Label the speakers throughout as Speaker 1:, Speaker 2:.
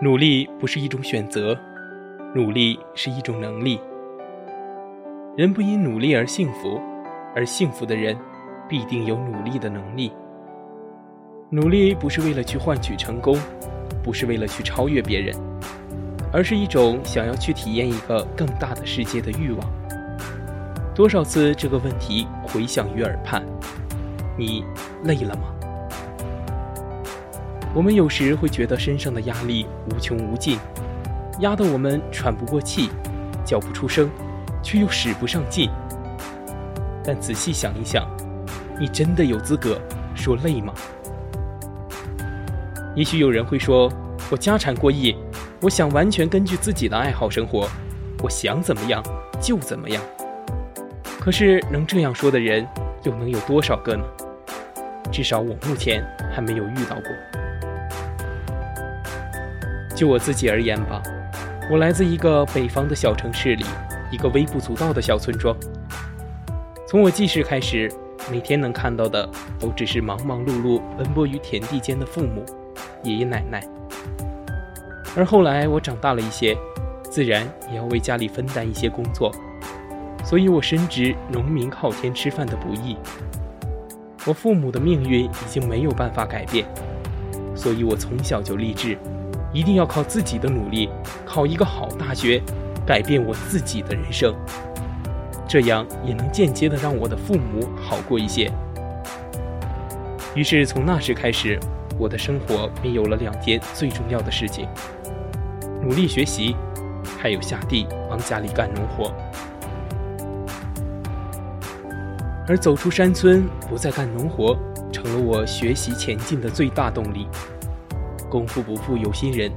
Speaker 1: 努力不是一种选择，努力是一种能力。人不因努力而幸福，而幸福的人必定有努力的能力。努力不是为了去换取成功，不是为了去超越别人，而是一种想要去体验一个更大的世界的欲望。多少次这个问题回响于耳畔，你累了吗？我们有时会觉得身上的压力无穷无尽，压得我们喘不过气，叫不出声，却又使不上劲。但仔细想一想，你真的有资格说累吗？也许有人会说：“我家产过亿，我想完全根据自己的爱好生活，我想怎么样就怎么样。”可是能这样说的人又能有多少个呢？至少我目前还没有遇到过。就我自己而言吧，我来自一个北方的小城市里，一个微不足道的小村庄。从我记事开始，每天能看到的都只是忙忙碌碌奔波于田地间的父母、爷爷奶奶。而后来我长大了一些，自然也要为家里分担一些工作，所以我深知农民靠天吃饭的不易。我父母的命运已经没有办法改变，所以我从小就立志。一定要靠自己的努力，考一个好大学，改变我自己的人生，这样也能间接的让我的父母好过一些。于是从那时开始，我的生活便有了两件最重要的事情：努力学习，还有下地帮家里干农活。而走出山村，不再干农活，成了我学习前进的最大动力。功夫不负有心人，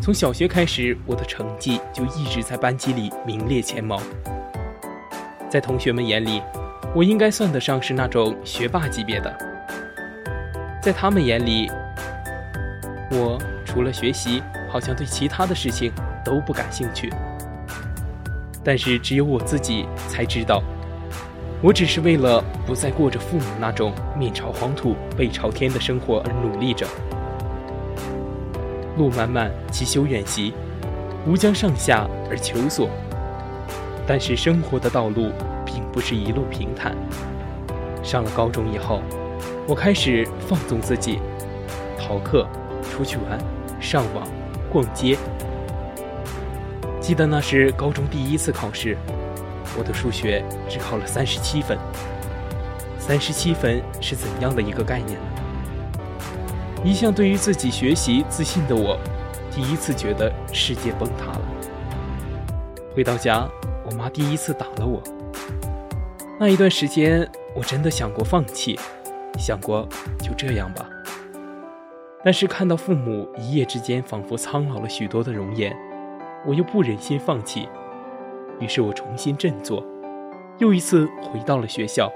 Speaker 1: 从小学开始，我的成绩就一直在班级里名列前茅。在同学们眼里，我应该算得上是那种学霸级别的。在他们眼里，我除了学习，好像对其他的事情都不感兴趣。但是只有我自己才知道，我只是为了不再过着父母那种面朝黄土背朝天的生活而努力着。路漫漫其修远兮，吾将上下而求索。但是生活的道路并不是一路平坦。上了高中以后，我开始放纵自己，逃课、出去玩、上网、逛街。记得那是高中第一次考试，我的数学只考了三十七分。三十七分是怎样的一个概念呢？一向对于自己学习自信的我，第一次觉得世界崩塌了。回到家，我妈第一次打了我。那一段时间，我真的想过放弃，想过就这样吧。但是看到父母一夜之间仿佛苍老了许多的容颜，我又不忍心放弃。于是我重新振作，又一次回到了学校。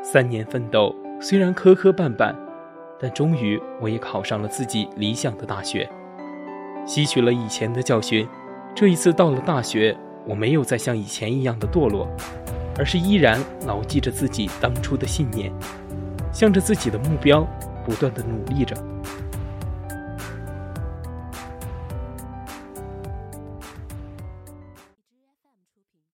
Speaker 1: 三年奋斗，虽然磕磕绊绊。但终于，我也考上了自己理想的大学，吸取了以前的教训。这一次到了大学，我没有再像以前一样的堕落，而是依然牢记着自己当初的信念，向着自己的目标不断的努力着。